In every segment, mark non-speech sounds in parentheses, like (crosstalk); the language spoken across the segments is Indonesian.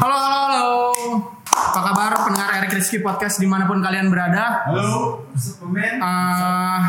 Halo, halo, halo. Apa kabar pendengar Erik Rizky Podcast di mana pun kalian berada? Halo, Superman. Eh,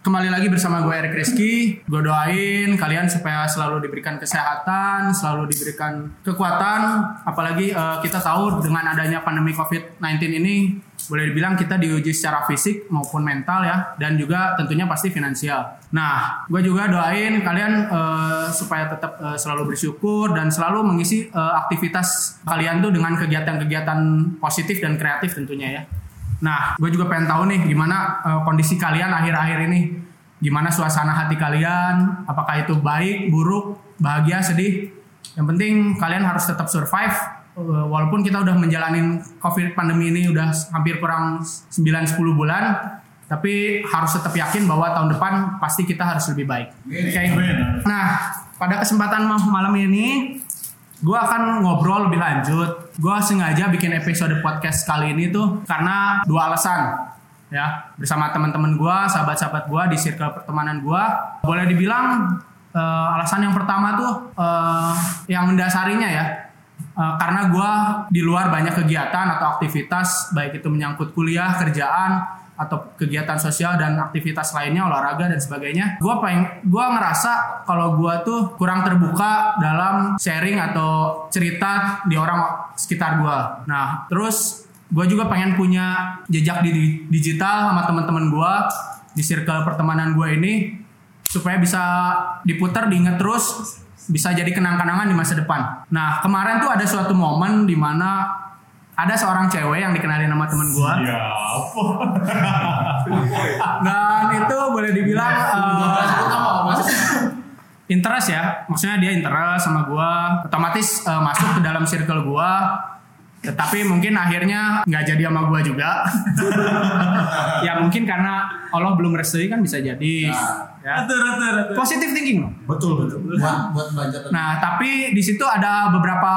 kembali lagi bersama gue Erik Rizky. Gue doain kalian supaya selalu diberikan kesehatan, selalu diberikan kekuatan. Apalagi eh, kita tahu dengan adanya pandemi COVID-19 ini, boleh dibilang kita diuji secara fisik maupun mental ya, dan juga tentunya pasti finansial. Nah, gue juga doain kalian eh, supaya tetap eh, selalu bersyukur dan selalu mengisi eh, aktivitas kalian tuh dengan kegiatan-kegiatan positif dan kreatif tentunya ya. Nah, gue juga pengen tahu nih gimana eh, kondisi kalian akhir-akhir ini. Gimana suasana hati kalian? Apakah itu baik, buruk, bahagia, sedih? Yang penting kalian harus tetap survive. Eh, walaupun kita udah menjalanin COVID pandemi ini udah hampir kurang 9-10 bulan. Tapi harus tetap yakin bahwa tahun depan pasti kita harus lebih baik. Oke. Nah, pada kesempatan ma- malam ini gue akan ngobrol lebih lanjut. Gue sengaja bikin episode podcast kali ini tuh karena dua alasan ya bersama teman-teman gue, sahabat-sahabat gue di circle pertemanan gue. Boleh dibilang eh, alasan yang pertama tuh eh, yang mendasarinya ya. Eh, karena gue di luar banyak kegiatan atau aktivitas baik itu menyangkut kuliah, kerjaan atau kegiatan sosial dan aktivitas lainnya olahraga dan sebagainya gue pengen gue ngerasa kalau gue tuh kurang terbuka dalam sharing atau cerita di orang sekitar gue nah terus gue juga pengen punya jejak di digital sama teman-teman gue di circle pertemanan gue ini supaya bisa diputar diingat terus bisa jadi kenang-kenangan di masa depan. Nah kemarin tuh ada suatu momen di mana ada seorang cewek yang dikenalin sama temen gue Ya, apa? (laughs) dan itu boleh dibilang eh, interest ya maksudnya dia interest sama gua. Otomatis eh, masuk ke dalam circle gua tetapi mungkin akhirnya nggak jadi sama gua juga (laughs) ya mungkin karena Allah belum restui kan bisa jadi ya Ratu, ratu, ratu. positive thinking loh Betul betul. Buat buat belajar. Nah, tapi di situ ada beberapa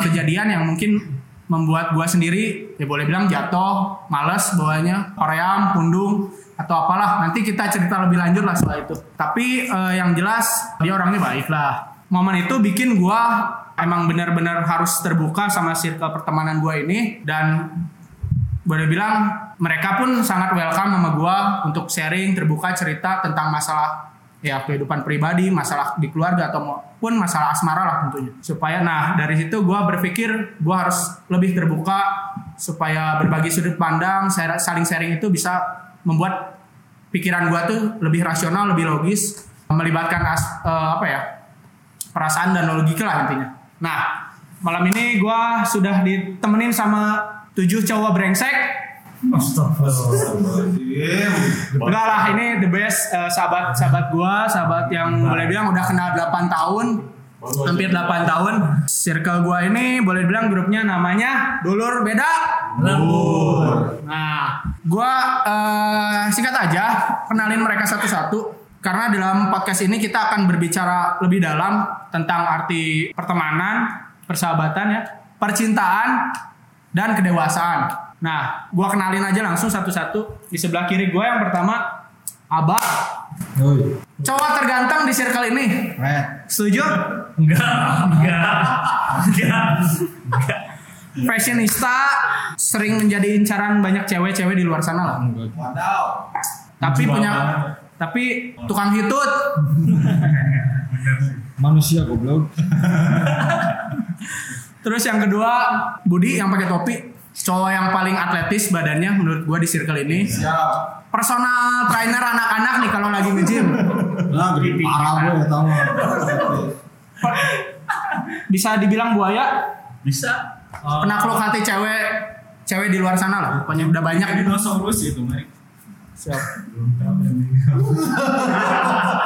kejadian yang mungkin membuat gua sendiri ya boleh bilang jatuh, males bawanya, koream, pundung atau apalah. Nanti kita cerita lebih lanjut lah soal itu. Tapi eh, yang jelas dia orangnya baik lah. Momen itu bikin gua emang benar-benar harus terbuka sama circle pertemanan gua ini dan boleh bilang mereka pun sangat welcome sama gua untuk sharing terbuka cerita tentang masalah ya kehidupan pribadi, masalah di keluarga atau maupun masalah asmara lah tentunya. Supaya nah dari situ gua berpikir gua harus lebih terbuka supaya berbagi sudut pandang, saling sharing itu bisa membuat pikiran gua tuh lebih rasional, lebih logis, melibatkan as- eh, apa ya? perasaan dan logika lah intinya. Nah, malam ini gua sudah ditemenin sama tujuh cowok brengsek Astagfirullahaladzim. Enggak lah, ini the best eh, sahabat sahabat gua, sahabat yang boleh bilang udah kenal 8 tahun. Hampir 8 tahun. Circle gua ini boleh bilang grupnya namanya Dulur Beda Lembur. Nah, gua eh, singkat aja kenalin mereka satu-satu. Karena dalam podcast ini kita akan berbicara lebih dalam tentang arti pertemanan, persahabatan ya, percintaan dan kedewasaan. Nah, gua kenalin aja langsung satu-satu. Di sebelah kiri gua yang pertama Abah, cowok terganteng di circle ini. Red. Setuju? Enggak, enggak, enggak, enggak. Fashionista sering menjadi incaran banyak cewek-cewek di luar sana lah. Tapi Jual punya banget. Tapi tukang hitut Manusia goblok. Terus yang kedua Budi yang pakai topi, cowok yang paling atletis badannya menurut gua di circle ini. Siap. Personal trainer anak-anak nih kalau lagi nge-gym. Nah, gede parah gue ya tahu. Bisa dibilang buaya, Bisa. penakluk hati cewek cewek di luar sana lah. Pokoknya udah banyak dinosaurus itu, Mari.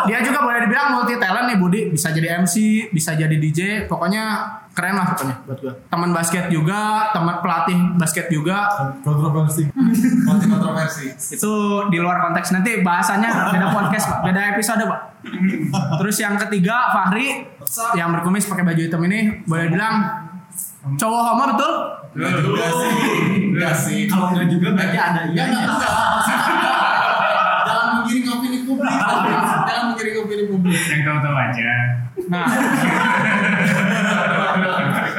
(laughs) Dia juga boleh dibilang multi talent nih Budi, bisa jadi MC, bisa jadi DJ, pokoknya keren lah pokoknya buat gua. Teman basket juga, teman pelatih basket juga. Kontroversi. (laughs) Kontroversi. Itu di luar konteks nanti bahasanya beda podcast, Pak. Beda episode, Pak. Terus yang ketiga Fahri yang berkumis pakai baju hitam ini boleh bilang cowok homo betul? Enggak juga sih. Enggak sih. Kalau enggak juga berarti ada Ya iya. (laughs) enggak Jangan menggiring opini publik. Jangan menggiring opini publik. Yang tahu-tahu aja. Nah,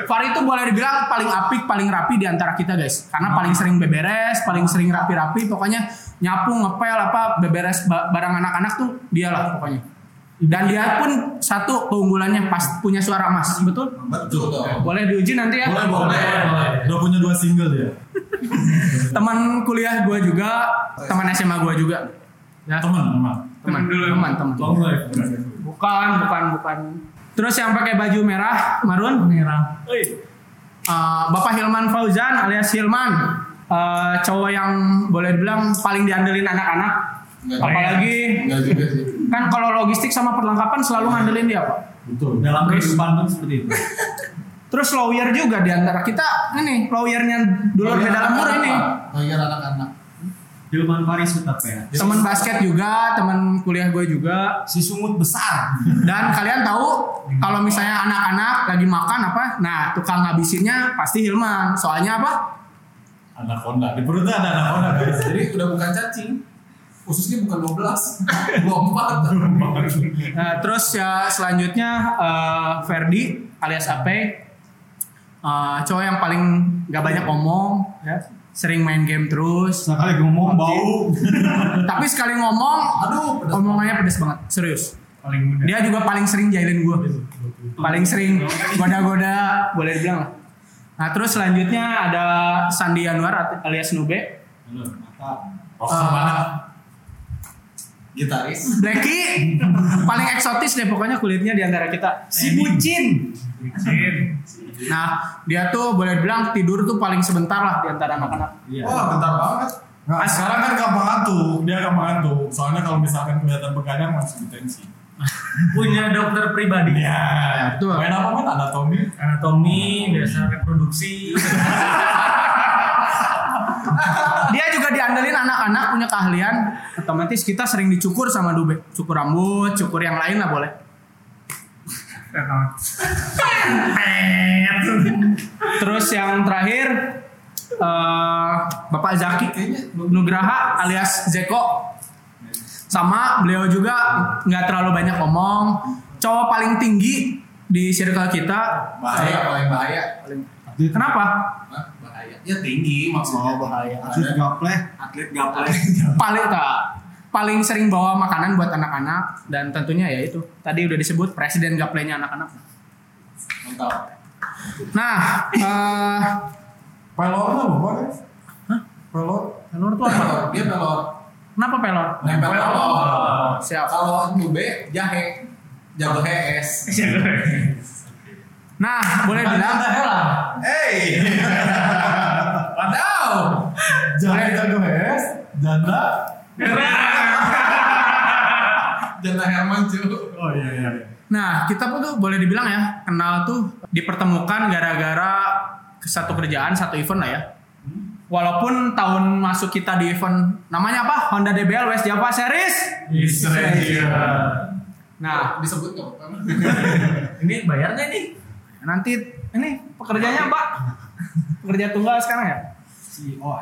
Fari itu boleh dibilang paling apik, paling rapi di antara kita guys. Karena paling sering beberes, paling sering rapi-rapi, pokoknya nyapu, ngepel apa, beberes ba- barang anak-anak tuh dia lah pokoknya. Dan dia pun satu keunggulannya pas punya suara emas, betul? Betul dong. Boleh diuji nanti ya. Boleh, boleh. Udah punya dua single dia. Teman kuliah gue juga, teman SMA gue juga. Ya, Teman, teman. teman, teman, teman. Long life. Bukan, bukan, bukan. Terus yang pakai baju merah, marun, Merah. Uh, Bapak Hilman Fauzan alias Hilman uh, cowok yang boleh dibilang paling diandelin anak-anak apalagi Enggak juga sih. (laughs) kan kalau logistik sama perlengkapan selalu ngandelin dia pak Betul. Dalam kehidupan pun seperti itu. (laughs) terus lawyer juga di antara kita ini lawyernya dulur di dalam mur ini Lawyer anak-anak. Hilman Faris tetap ya. teman basket juga teman kuliah gue juga Si sungut besar. dan kalian tahu kalau misalnya anak-anak lagi makan apa nah tukang ngabisinnya pasti Hilman soalnya apa Anaconda. Di perutnya ada anaconda guys. (laughs) Jadi udah bukan cacing. Khususnya bukan 12. 24. (laughs) (laughs) Nah, terus ya selanjutnya eh, Ferdi alias Ape Eh, cowok yang paling nggak banyak ngomong ya sering main game terus. Sekali ngomong bau. (laughs) tapi sekali ngomong Aduh, pedas. omongannya pedes banget. Serius. Paling muda. dia juga paling sering jahilin gue paling sering. Goda-goda boleh dibilang lah. Nah terus selanjutnya ada Sandi Anwar alias Nube. Rockstar banget. Gitaris. Blacky paling eksotis deh pokoknya kulitnya di antara kita si bucin Bucin. nah dia tuh boleh dibilang tidur tuh paling sebentar lah di antara anak-anak Iya. Wah, bentar banget. Nah, sekarang kan gampang ngantuk. Dia gampang ngantuk. Soalnya kalau misalkan kelihatan begadang masih detensi. (laughs) Punya dokter pribadi. Iya. betul. Main apa kan anatomi? Anatomi, biasa reproduksi. (laughs) (laughs) dia juga diandelin anak-anak punya keahlian. Otomatis kita sering dicukur sama Dube. Cukur rambut cukur yang lain lah boleh. (laughs) Terus yang terakhir eh, Bapak Zaki Nugraha alias Zeko. Sama beliau juga nggak terlalu banyak ngomong. Cowok paling tinggi di circle kita. Bahaya, paling bahaya. Kenapa? Bahaya. Ya tinggi maksudnya. Oh, bahaya. Atlet gapleh. Atlet gapleh. paling tak paling sering bawa makanan buat anak-anak dan tentunya ya itu tadi udah disebut presiden gaplenya anak-anak. Mantap. Nah, eh Pelornya lupa guys. Hah? Pelor. pelor tuh apa? Pelor, dia pelor. Kenapa pelor? Nempel pelor. Siap. Kalau nube jahe. Jago HS. Nah, boleh bilang Hey. (laughs) Wadaw. Jangan es. Janda. (laughs) Janda Herman cu. Oh iya iya. Nah, kita pun tuh boleh dibilang ya, kenal tuh dipertemukan gara-gara satu kerjaan, satu event lah ya. Walaupun tahun masuk kita di event namanya apa? Honda DBL West Java Series. Nah, disebut apa-apa. (laughs) Ini bayarnya nih. Nanti ini pekerjaannya Pak. Pekerja tunggal sekarang ya. CEO.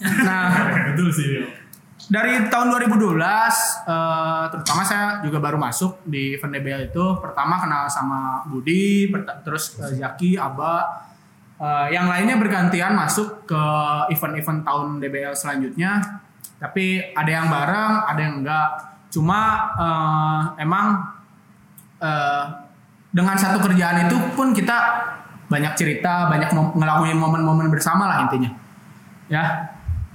Nah, (laughs) Betul sih. dari tahun 2012 eh, terutama saya juga baru masuk di event DBL itu pertama kenal sama Budi terus eh, Zaki Aba Eh, yang lainnya bergantian masuk ke event-event tahun DBL selanjutnya tapi ada yang bareng ada yang enggak cuma eh, emang eh, dengan satu kerjaan itu pun kita banyak cerita banyak mom- ngelakuin momen-momen bersama lah intinya ya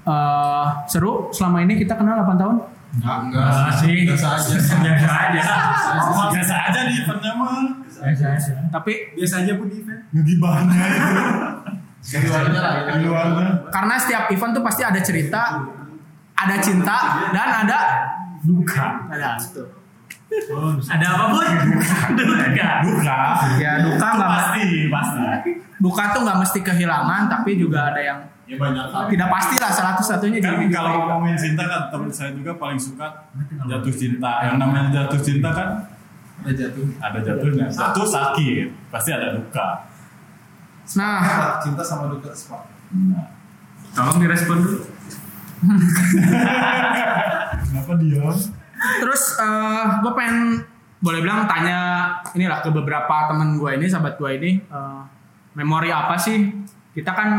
Eh, seru selama ini kita kenal 8 tahun Enggak, enggak. Enggak sih. Biasa aja. Biasa aja. Biasa aja di eventnya mah. Biasa aja. tapi Biasa aja pun event. Ngegibahnya itu. Di luarnya lah. Di luarnya. karena setiap event tuh pasti ada cerita ada cinta dan ada Duka. ada itu Ada apa pun? Duka. Duka. ya duka nggak Pasti, pasti. duka tuh nggak mesti kehilangan tapi juga ada yang Ya banyak hal. tidak pasti lah salah satu satunya Kan jadi kalau ngomongin cinta kan teman saya juga paling suka jatuh cinta. Yang namanya jatuh cinta kan Ada jatuh. ada jatuhnya. Jatuh sakit, pasti ada duka. nah Cinta sama duka sepak. Tolong direspon dulu. (laughs) Kenapa diam? Terus gue pengen boleh bilang tanya inilah ke beberapa temen gue ini sahabat gue ini eh, memori apa sih? Kita kan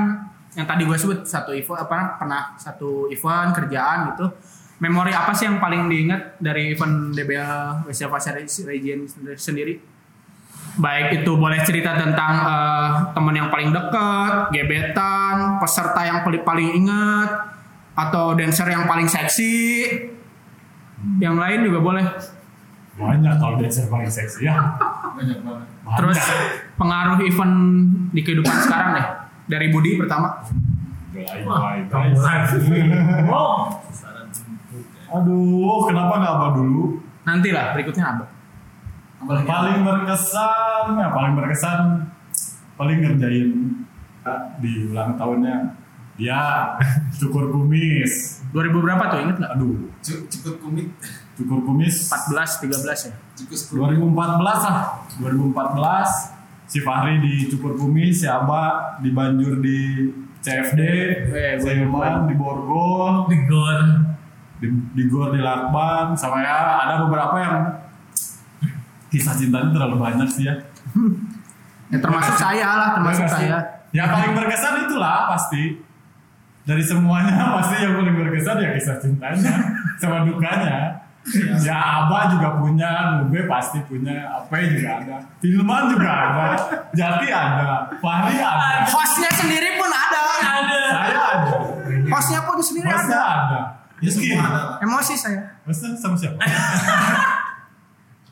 yang tadi gue sebut satu event apa pernah satu event kerjaan gitu. Memori apa sih yang paling diingat dari event DBL Asia Pasar Region sendiri? Baik itu boleh cerita tentang eh, teman yang paling dekat, gebetan, peserta yang paling paling ingat, atau dancer yang paling seksi. Yang lain juga boleh. Banyak kalau dancer paling seksi ya. Banyak banget. Banyak. Terus pengaruh event di kehidupan sekarang deh. Dari Budi pertama. Guys. Oh. Aduh, kenapa nggak abah dulu? Nanti lah berikutnya apa? Paling berkesan, ya paling berkesan, paling ngerjain di ulang tahunnya dia (laughs) cukur kumis. 2000 berapa tuh inget nggak? Aduh, Cu- Cukut kumit. cukur kumis 14, 13 ya. Kumit. 2014 lah 2014 si Fahri di cukur kumis si Abah di Banjur di CFD Eh, Irman di Borgol The God. di, di Gor di Lakban sama ya ada beberapa yang kisah cintanya terlalu banyak sih ya (laughs) Ya termasuk saya lah, termasuk Ya saya. ya paling berkesan itulah pasti dari semuanya (laughs) pasti yang paling berkesan ya kisah cintanya sama dukanya ya Abah juga punya, Nube pasti punya, Ape juga ada, Filman juga ada, Jati ada, Fahri ada, Hostnya sendiri pun ada. Ada. saya ada, Hostnya pun sendiri Masnya ada. ada, Ya semua ada lah. Emosi saya. Masnya sama siapa? (laughs)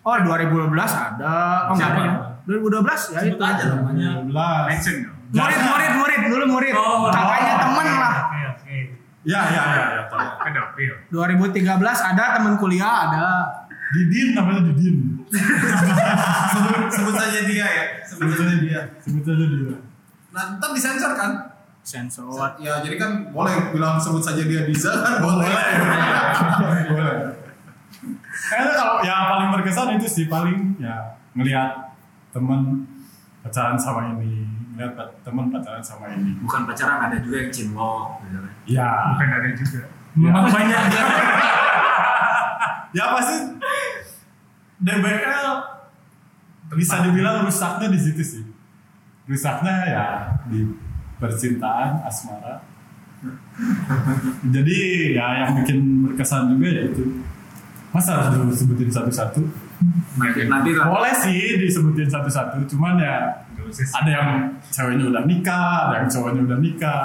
Oh 2012 ada. Oh nggak ada ya? 2012 ya itu. Aja namanya. 12 Mention. Murid, murid, murid dulu murid. Oh, Kakaknya oh. temen lah. Oke, oke. Ya, ya, ya, ya, tahu. Ada, iya. 2013 ada teman kuliah ada. Didin namanya Didin. sebut, (laughs) sebut saja dia ya. Sebut saja dia. Sebut aja dia. Nah, ntar disensor kan? Sensor. Ya, jadi kan boleh bilang sebut saja dia Diza kan (laughs) boleh. Boleh. Kayaknya kalau yang paling berkesan itu sih paling ya ngelihat teman pacaran sama ini, ngelihat pa- teman pacaran sama ini. bukan pacaran ada juga yang cinlok misalnya. Ya, Bukan ada juga. Ya. Memang banyak. (laughs) ya pasti DBL bisa dibilang rusaknya di situ sih. Rusaknya ya di percintaan asmara. Jadi ya yang bikin berkesan juga ya itu. Masa harus disebutin satu-satu? Nanti, nanti lah. Boleh sih disebutin satu-satu, cuman ya ada yang ceweknya udah nikah, ada yang cowoknya udah nikah.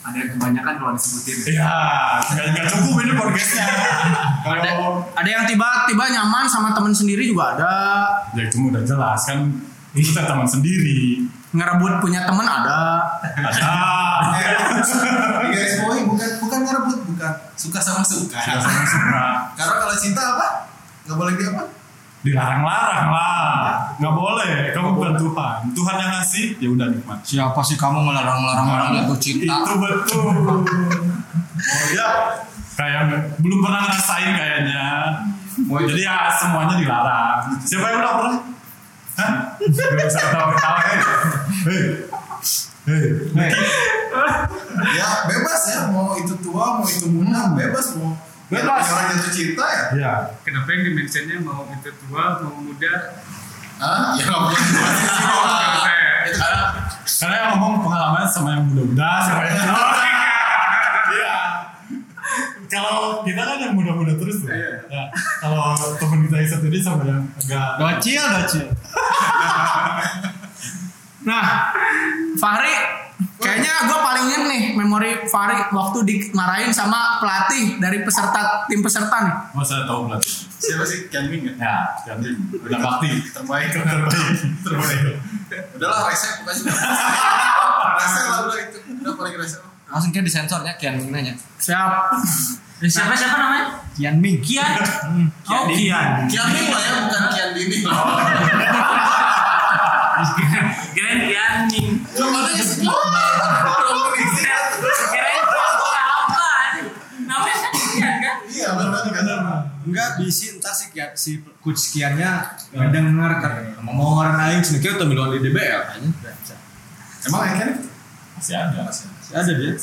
Ada yang kebanyakan kalau disebutin. Iya, nggak nggak cukup ini podcastnya. (laughs) Ada, ada yang tiba-tiba nyaman sama teman sendiri juga ada. ya itu udah jelas kan kita teman sendiri. Ngerebut punya teman ada. Ada. (laughs) Guys, boy, bukan bukan ngerebut, bukan suka sama suka. Suka sama suka. Karena kalau cinta apa? Nggak boleh dia apa? Dilarang-larang lah. Nggak boleh. Kamu bukan Tuhan. Tuhan yang ngasih, ya udah nikmat. Siapa sih kamu ngelarang-larang orang jatuh cinta? Itu betul. Oh ya, kayak belum pernah ngerasain kayaknya. Boy, Jadi ya semuanya dilarang. Siapa yang udah pernah? Hah? Gak usah ketawa-ketawa. Hei. Hei. Hei. Hei. ya bebas ya mau itu tua mau itu muda bebas mau Bebas. Yang orang jatuh cinta ya Ya. Kenapa yang dimentionnya mau itu tua, mau muda? ah ya nggak boleh (laughs) jelasin sih Karena yang ngomong pengalaman sama yang muda-muda, sama yang (laughs) Iya. Kalau kita kan yang muda-muda terus tuh. Iya. Ya. Kalau temen kita yang satu ini sama yang agak docil docil (laughs) Nah, Fahri, kayaknya gue paling inget nih memori Fahri waktu dimarahin sama pelatih dari peserta tim peserta nih. mau saya tahu pelatih. siapa sih Kian Ming ya Ya, yang udah bakti. terbaik (laughs) Terbaik. Terbaik. udahlah rese pokoknya rese lah udah itu udah paling rese langsung kayak disensornya Kian Ming nanya Siap. Siapa siapa namanya? Kian Ming Kian. Oh Kian. Kian Ming lah ya bukan Kian Dini (laughs) Kirain Kian Ming. Lo katanya enggak diisi entah si si coach Kiannya denger kan ngomong orang lain sih kira tuh miluan di DBL kayaknya emang ya Kian Masih ada. masih ada dia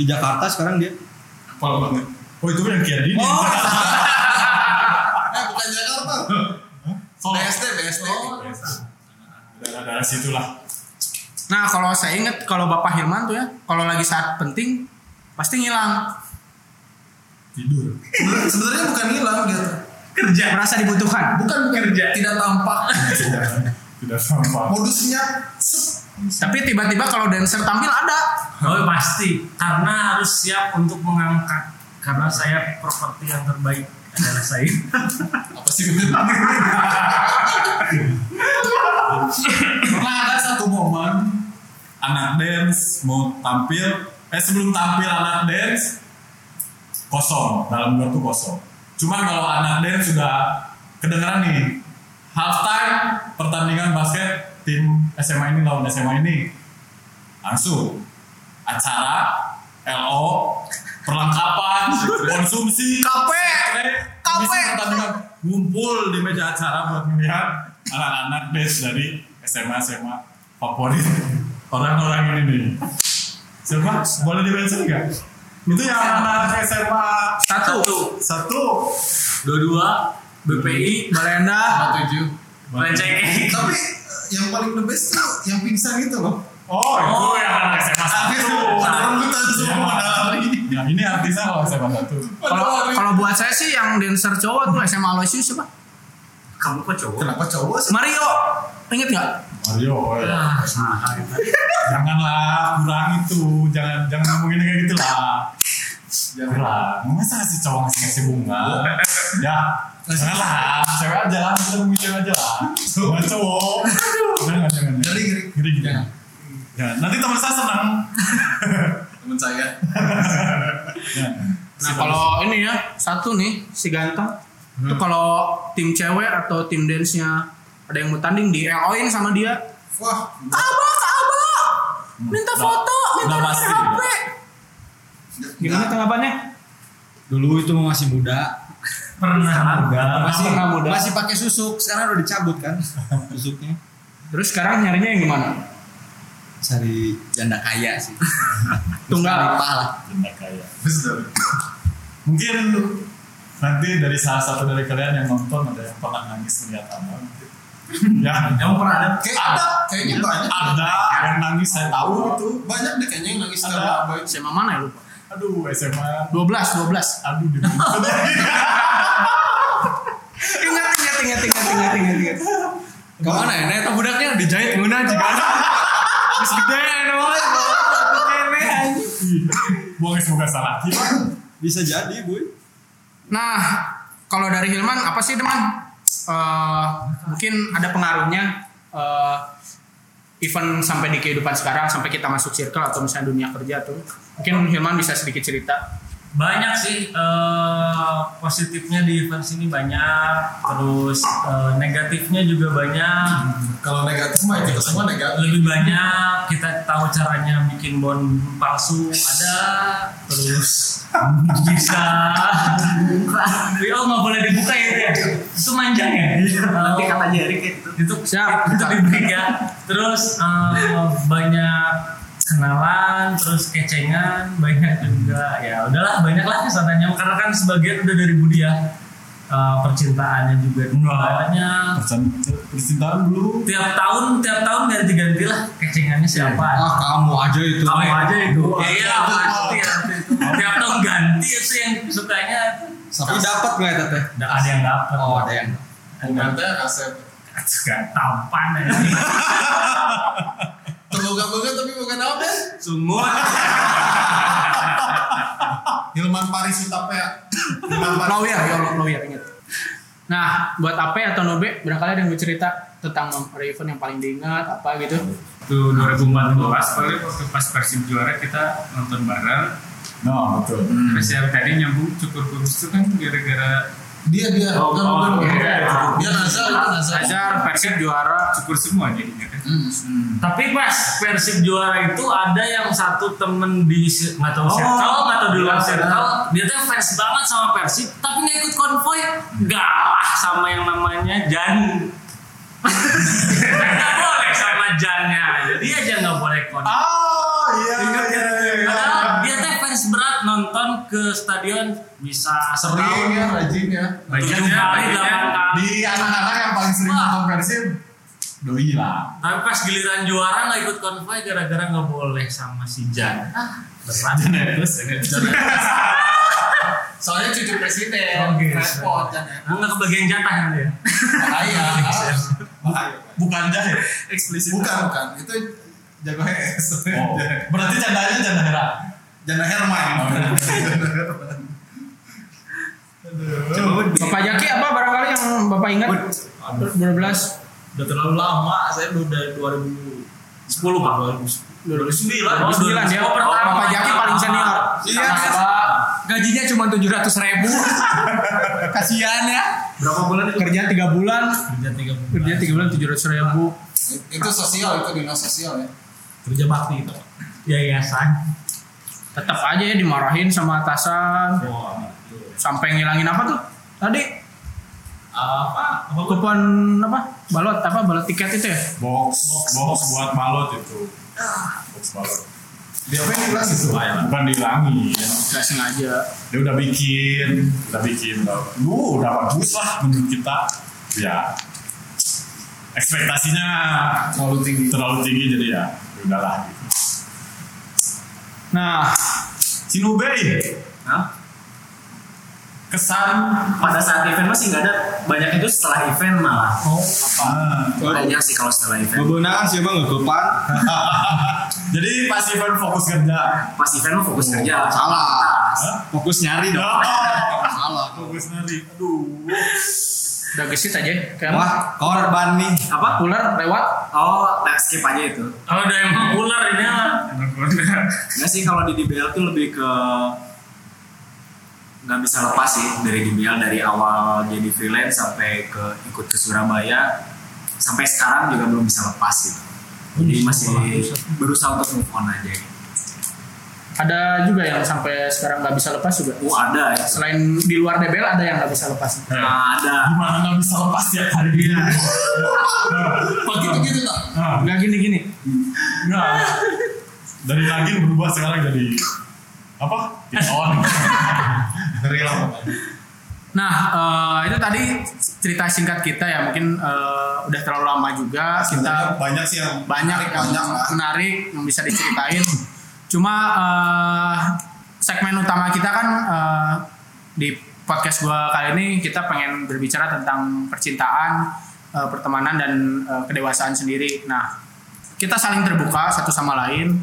di Jakarta sekarang dia Pol banget. Oh itu yang kian ini. Oh. eh (laughs) bukan Jakarta Solo. BSD BSD Daerah-daerah situ lah. Nah kalau saya ingat kalau Bapak Hilman tuh ya, kalau lagi saat penting pasti ngilang. Tidur. Sebenarnya sebenarnya bukan hilang dia. tuh. Kerja. Merasa dibutuhkan. Bukan Kerja. tidak tampak. Tidak sampah. Modusnya. Tapi tiba-tiba kalau dancer tampil ada. Oh pasti. Karena harus siap untuk mengangkat. Karena saya properti yang terbaik adalah saya. apa sih gitu? Pernah ada satu momen anak dance mau tampil, eh sebelum tampil anak dance kosong dalam dua tuh kosong. Cuman kalau anak dance sudah kedengeran nih halftime pertandingan basket tim SMA ini lawan SMA ini. Langsung. Acara LO perlengkapan konsumsi KP. KP pertandingan ngumpul di meja acara buat melihat anak-anak dance dari SMA SMA favorit orang-orang ini nih. Siapa? Boleh di mention nggak itu yang anak SMA Satu. satu Dua-dua. BPI. Balenda. tujuh. Lecek. Tapi eh, yang paling the best tuh yang pingsan itu loh. oh itu Oh. yang anak SMA satu Pada rebutan semua Iya. pada lari. ya ini artisnya kalau SMA satu Kalau kalau buat saya sih yang dancer cowok tuh SMA Aloysius siapa? Kamu kok cowok? Kenapa cowok sih? Mario. Ingat nggak? Mario oh ya Ah, salah. janganlah kurang itu jangan jangan ngomongin kayak gitu lah kurang masa sih cowok ngasih ngasih bunga? Ya. Janganlah cewek aja lah. Kita ngomongin cewek aja lah. Jangan cowok. Jangan jangan Ngeri ngeri. ngeri gitu Jangan. ya. Nanti teman saya senang. Temen saya. ya. Nah kalau ini ya satu nih si ganteng. Itu kalau tim cewek atau tim dance-nya ada yang mau tanding di LO-in sama dia. Wah. Abah, Abah, minta Udah- foto, minta nomor HP. Gimana tanggapannya? Dulu itu masih muda. Pernah. Udah. Masih pernah muda. masih pakai susuk. Sekarang udah dicabut kan (laughs) susuknya. Terus sekarang nyarinya yang gimana? Cari janda kaya sih. (laughs) Tunggal. Lah. Tidak kaya. Betul. mungkin nanti dari salah satu dari kalian yang nonton ada yang pernah nangis melihat abang (laughs) ya Kamu pernah ada? Kayak ada. Kayaknya banyak. ada yang nangis saya tahu itu Banyak deh kayaknya yang nangis Ada. karena apa itu. SMA mana ya lupa? Aduh SMA 12, 12. aduh di (laughs) Ingat, ingat, ingat, ingat, ingat, ingat, ingat. Ke mana ya? Nah, budaknya dijahit nguna juga. Terus gede anjing. buang semoga salah Bisa jadi, Boy. Nah, kalau dari Hilman apa sih teman? Eh, mungkin ada pengaruhnya eh, event sampai di kehidupan sekarang sampai kita masuk circle atau misalnya dunia kerja tuh. Mungkin Hilman bisa sedikit cerita. Banyak sih eh, positifnya di event sini banyak, terus eh, negatifnya juga banyak. Kalau negatif mah kita semua negatif. Lebih banyak kita tahu caranya bikin bon palsu ada, terus bisa. (laughs) Oh nggak boleh dibuka ya itu ya? Itu manjang ya? Nanti kata jari gitu. Itu Siap. itu ya. Terus eh, banyak kenalan, terus kecengan, banyak juga. Ya udahlah banyak lah ke sananya. Karena kan sebagian udah dari Budia Eh, percintaannya juga banyak. percintaan dulu. Tiap tahun tiap tahun ganti-ganti lah kecengannya siapa. Ah, kamu aja itu. kamu aja itu. iya pasti ya itu. Tiap tahun ganti itu yang sukanya. Tapi dapat nggak itu teh? Nggak ada yang dapat. Oh, ada yang. Penggantian Asep. Gak tampan (laughs) ya Terboga-boga tapi bukan apa sungguh (laughs) Hilman Paris Utapea. Hilman Paris. Lawyer, ya lawyer ingat. Nah, buat apa atau Nobe, barangkali ada yang mau cerita tentang event yang paling diingat apa gitu. Itu 2014 kali waktu pas Persib juara kita nonton bareng. nah betul Terus yang tadi nyambung cukur kurus itu kan gara-gara Dia dia. Oh, Bukan, oh, bukan. iya. Dia Nazar itu Nazar. Ajar Persib juara. cukur semua jadinya kan. tapi pas Persib juara itu ada yang satu temen di nggak tahu circle nggak tahu di luar circle dia tuh fans banget sama Persib tapi nggak ikut konvoy galah sama yang namanya Jan (laughs) nggak boleh sama Jannya jadi aja nggak boleh konvoy oh iya nonton ke stadion bisa Sering setahun ya, rajin ya. tujuh kali delapan kali Di anak-anak yang paling sering Wah. nonton Persib. doi lah Tapi pas giliran juara nggak ikut konvoy gara-gara nggak boleh sama si Jan. Ah, berat. terus (laughs) Soalnya cucu presiden, Oke. repot kan ya. Nggak kebagian jatah nanti ya. (laughs) Bahaya. Bukan jahit Eksplisit. Bukan, bukan. Itu jago HS. oh berarti candanya canda hera Jana Herman. Bapak Jaki apa barangkali yang Bapak ingat? 12 Udah terlalu lama, saya udah dari 2010 Pak. 2009 Oh, 2009 dia Oh, pertama. Bapak Jaki paling senior. Iya. Gajinya cuma tujuh ratus ribu. (laughs) Kasihan ya. Berapa bulan itu? kerja 3 bulan, Kerja tiga bulan. kerja 3 bulan 700 ribu. itu sosial, itu dinas sosial ya. Kerja bakti itu. Yayasan. Tetap aja ya dimarahin sama atasan. Wah, itu. Sampai ngilangin apa tuh? Tadi Apa? Apa kupon apa? Balot apa? Balot tiket itu ya? box box buat balot itu box balot Dia apa yang bilang itu? bukan dihilangin Gak sengaja. dia udah bikin udah bikin lu udah bagus lah menurut kita ya ekspektasinya Terlalu tinggi. terlalu tinggi jadi ya ya udahlah gitu Nah, Sinubei Hah? kesan Pada saat event masih nggak ada. Banyak itu setelah event malah. Oh, ah, Banyak sih kalau setelah event. Bebenang siapa nggak kepan? jadi pas event fokus kerja Pas event lo fokus kerja. Salah. Hah? Fokus nyari dong. (laughs) salah fokus nari aduh udah gesit aja. Kayak Wah, korban nih. Apa? ular lewat. Oh, nah, skip aja itu. kalau udah emang ular ini mah. Nggak sih kalau di DBL tuh lebih ke nggak bisa lepas sih dari DBL dari awal jadi freelance sampai ke ikut ke Surabaya sampai sekarang juga belum bisa lepas gitu. Jadi masih berusaha untuk move on aja. Gitu. Ada juga yang sampai sekarang nggak bisa lepas juga. Oh ada ya. Selain di luar DBL ada yang nggak bisa lepas. Nah, ada. gimana nggak bisa lepas tiap hari dia Kok gitu-gitu tak? nah, Nggak gini-gini. nggak dari lagi berubah sekarang jadi apa on (laughs) Dari lama. Nah, eh, itu tadi cerita singkat kita ya. Mungkin eh, udah terlalu lama juga. Kita banyak sih yang banyak yang lah. menarik yang bisa diceritain. Cuma eh, segmen utama kita kan eh, di podcast gua kali ini kita pengen berbicara tentang percintaan, eh, pertemanan dan eh, kedewasaan sendiri. Nah, kita saling terbuka satu sama lain.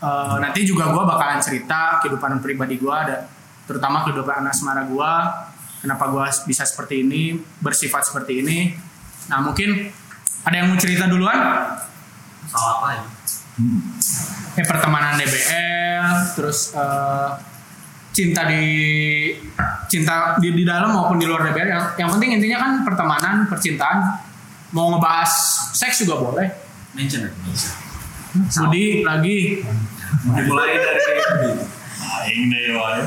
Eh, nanti juga gua bakalan cerita kehidupan pribadi ada terutama kehidupan asmara gua kenapa gua bisa seperti ini bersifat seperti ini nah mungkin ada yang mau cerita duluan Soal apa ya? Kayak pertemanan DBL terus eh, cinta di cinta di, di dalam maupun di luar DBL yang, yang penting intinya kan pertemanan percintaan. Mau ngebahas seks juga boleh. Mention. Budi lagi. Dimulai dari aing deh wae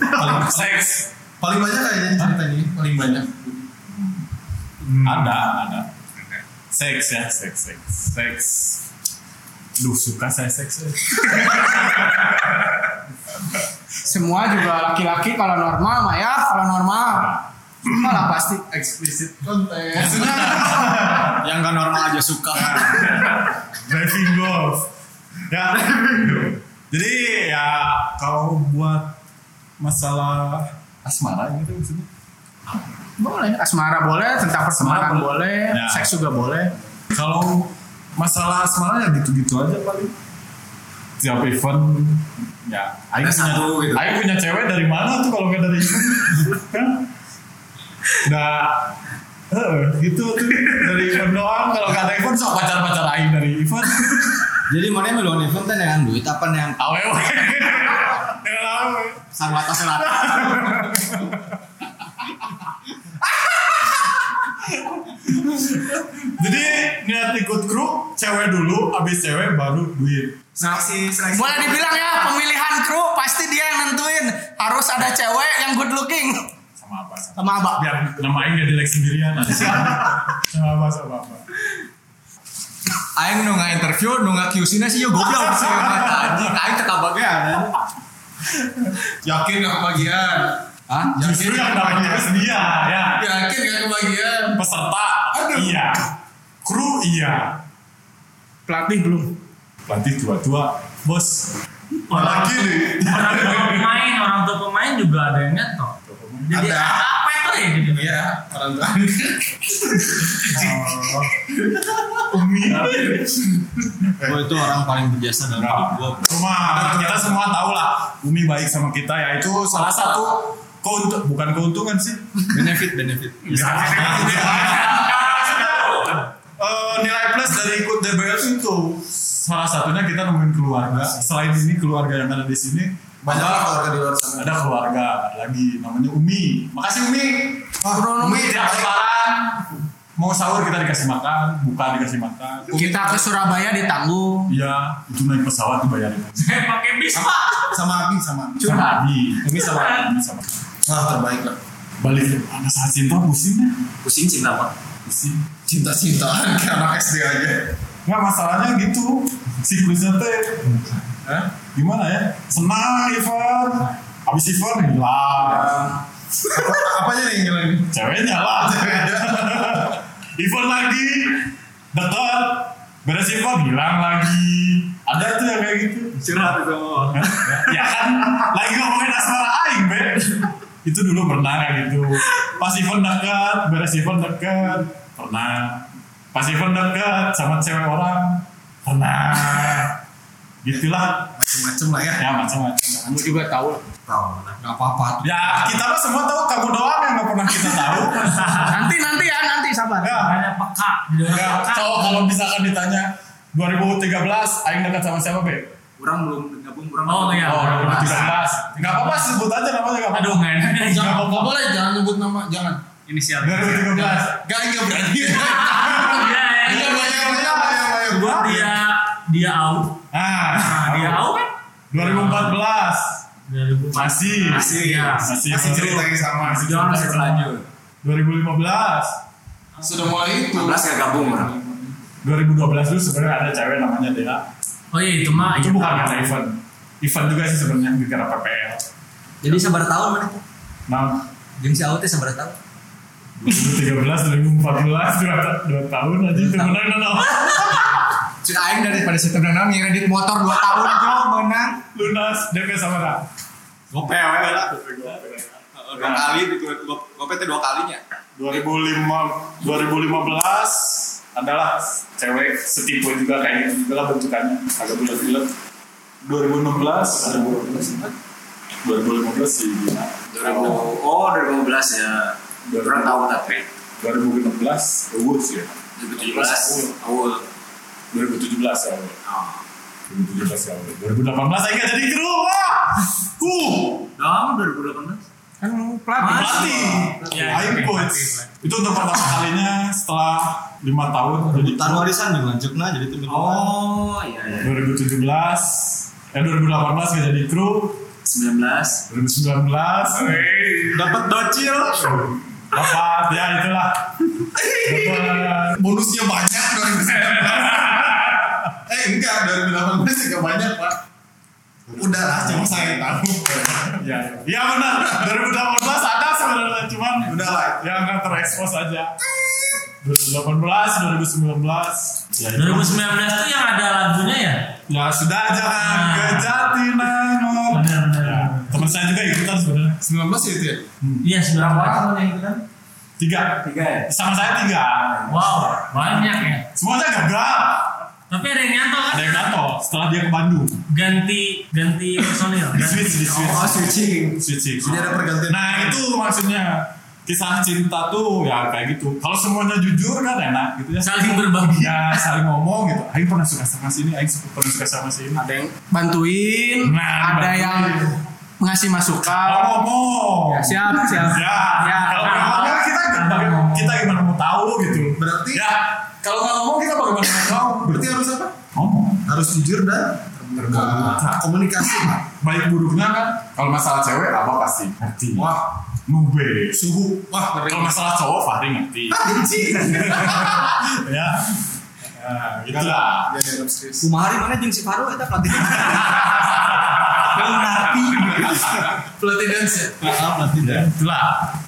Paling, seks. paling banyak kayaknya cerita ini. Paling banyak. ada ada. Seks ya seks seks. Seks Duh suka saya seks eh. semua juga laki-laki kalau normal mah ya kalau normal semua lah pasti Eksplisit konten. (laughs) Yang gak normal aja suka. driving golf ya jadi ya kalau buat masalah asmara gitu maksudnya boleh asmara boleh tentang pertemanan Asmara boleh Ya. seks juga boleh kalau masalah asmara ya gitu-gitu aja paling. Tiap event ya Aing Ada punya, satu gitu. Aing punya cewek dari mana tuh kalau nggak dari (laughs) Kan? udah eh, gitu tuh. Dari event doang kalau nggak ada event sok pacar-pacar Aing dari event. Jadi mana meluang event teh dengan duit apa yang awewe dengan awewe sarwa atas. Selatan. jadi niat ikut kru cewek dulu abis cewek baru duit Seleksi, seleksi. boleh dibilang ya pemilihan kru pasti dia yang nentuin harus ada cewek yang good looking sama apa sama, sama abah biar nama Aing gak dilek sendirian sama apa sama apa Aing nu nggak interview, nu nggak QC na sih yo goblok sih mata anjing. Aing ketabagian. Yakin gak kebagian? Hah? justru yang namanya tersedia ya Yakin gak kebagian? peserta iya Kru iya. Pelatih belum. Pelatih tua-tua, bos. Orang Lagi nih. orang tua pemain, orang tua pemain juga ada yang nyetok. Jadi Ada. apa itu ya gitu? Iya, orang tua. Umi. (laughs) Oh itu orang paling berjasa dalam hidup gua. Cuma kita semua tahu lah Umi baik sama kita ya itu salah satu keuntung bukan keuntungan sih. Benefit benefit. Eh, nilai plus dari ikut DBL itu salah satunya kita nemuin keluarga. Selain ini keluarga yang ada di sini Banyak ada- keluarga di luar sana. ada keluarga lagi namanya Umi. Makasih Umi. Oh, Umi tiap lebaran mau sahur kita dikasih makan, buka dikasih makan. Kita ke Surabaya ditanggung. Iya, itu naik pesawat dibayarin. Saya (laughs) pakai bis pak. sama Abi sama Abi. Sama Abi. Umi sama Abi sama. Ah, terbaik lah. Balik ada saat cinta pusing ya. Pusing cinta pak. Pusing. Cinta-cintaan kayak anak SD aja. Nggak masalahnya gitu. Siklusnya teh Hah? gimana ya? Senang event habis event hilang. Apa, apanya nih yang hilang ceweknya lah. Event lagi. Dekat beres event hilang lagi. Ada tuh yang kayak gitu. Curhat itu. ya kan? Lagi ngomongin asmara aing be. Itu dulu pernah kayak gitu. Pas event dekat beres event dekat pernah pas event dekat sama cewek orang pernah gitulah Macem-macem lah ya. ya macam-macam Kamu juga tahu. Tahu. Gak apa-apa. ya kita mah semua tahu kamu doang yang nggak pernah kita tahu (laughs) Nanti nanti ya nanti sabar. ya Banyak peka. Jadi orang ya peka. cowok kalau misalkan ditanya 2013 aing dekat sama siapa be Orang belum gabung, orang Oh, belum. iya. oh 2013 nggak apa-apa sebut aja namanya nggak apa-apa Aduh nggak enak. Jangan apa boleh, jangan nyebut nama, jangan. Inisial. 2013 Gak nggak berani. Iya, iya. Iya, bayang, bayang, bayang. Buat dia dia out. nah Nah, dia out kan? 2014 Dari bu- masih Masih, Iya. masih Masih cerita yang sama. masih cerita masih berlanjut. 2015 Sudah mulai itu. 15 gak gabung orang. 2012 dulu sebenarnya ada cewek namanya Dela Oh iya itu mah. itu iya. bukan karena event event juga sih sebenarnya gara PPL Jadi sabar tahun mana? nah Jeung si Aute sabar tahun. 2013 2014 dua, dua tahun aja itu menang no, no. (laughs) Cik Aing daripada situ menang ngiredit motor 2 tahun Jo menang. lunas DP sama dah Gope we lah. Dua kali itu gope teh dua kalinya. 2005 2015 adalah cewek setipe juga kayak gitu juga lah bentukannya agak bulat-bulat 2016 2015 2015 sih. 2000, oh 2015 ya. Orang tahu tapi. 2015 Uwur sih ya 2017 awal. 2017 ya awal. Oh. 2017 ya awal. 2018 saya nggak jadi kru wah uh Dong 2018. Kan pelatih. pelatih Ya, Aing oke, coach itu untuk pertama kalinya setelah lima tahun jadi Rebutan warisan juga lanjutna jadi itu Oh iya iya. 2017 eh 2018 nggak jadi kru 19. 2019 dapat docil. Dapat ya itulah Bonusnya banyak 2019. eh enggak 2018 juga banyak pak. Udah lah, cuma saya tahu. ya ya benar 2018 ada sebenarnya cuman Udah lah. yang nggak terekspos aja 2018 2019 ya, itu. 2019 tuh yang ada lagunya ya? ya sudah jangan Nah. ke Jatinangor Benar benar. Teman saya juga ikutan sebenarnya 19 itu ya? Iya sembilan orang yang itu kan? tiga Tiga ya. sama saya tiga Wow banyak ya. semuanya gagal Tapi ada yang nyantol kan? ada yang gato setelah dia ke Bandung Ganti ganti personil. di switch di switch Oh switching. switching Jadi ada pergantian. nah itu maksudnya kisah cinta tuh ya kayak gitu kalau semuanya jujur kan enak gitu ya Saling berbagi. ya saling ngomong gitu Aing pernah suka sama sini Aing pernah suka sama sini Ada yang bantuin, Nah, ada bantuin. yang ngasih kalau masukan. ngomong Ya, siap, siap. ya, Ya. kalau nggak ngomong kan kita bagaimana, kita gimana mau tahu gitu Berarti ya kalau nggak ngomong kita bagaimana mau tahu berarti harus apa? ngomong Harus jujur dan terbuka. Komunikasi pak. baik buruknya kan kalau masalah cewek apa pasti ngerti Wah, nube suhu. Wah, kalau masalah cowok Fahri ngerti Anjing. (laughs) ya ya gitulah Ya, ya, serius. Kumari mana jeung si Faru eta pelatih. (laughs) Belum ngerti. Pelatih dance ya? Ah, pelatih. itulah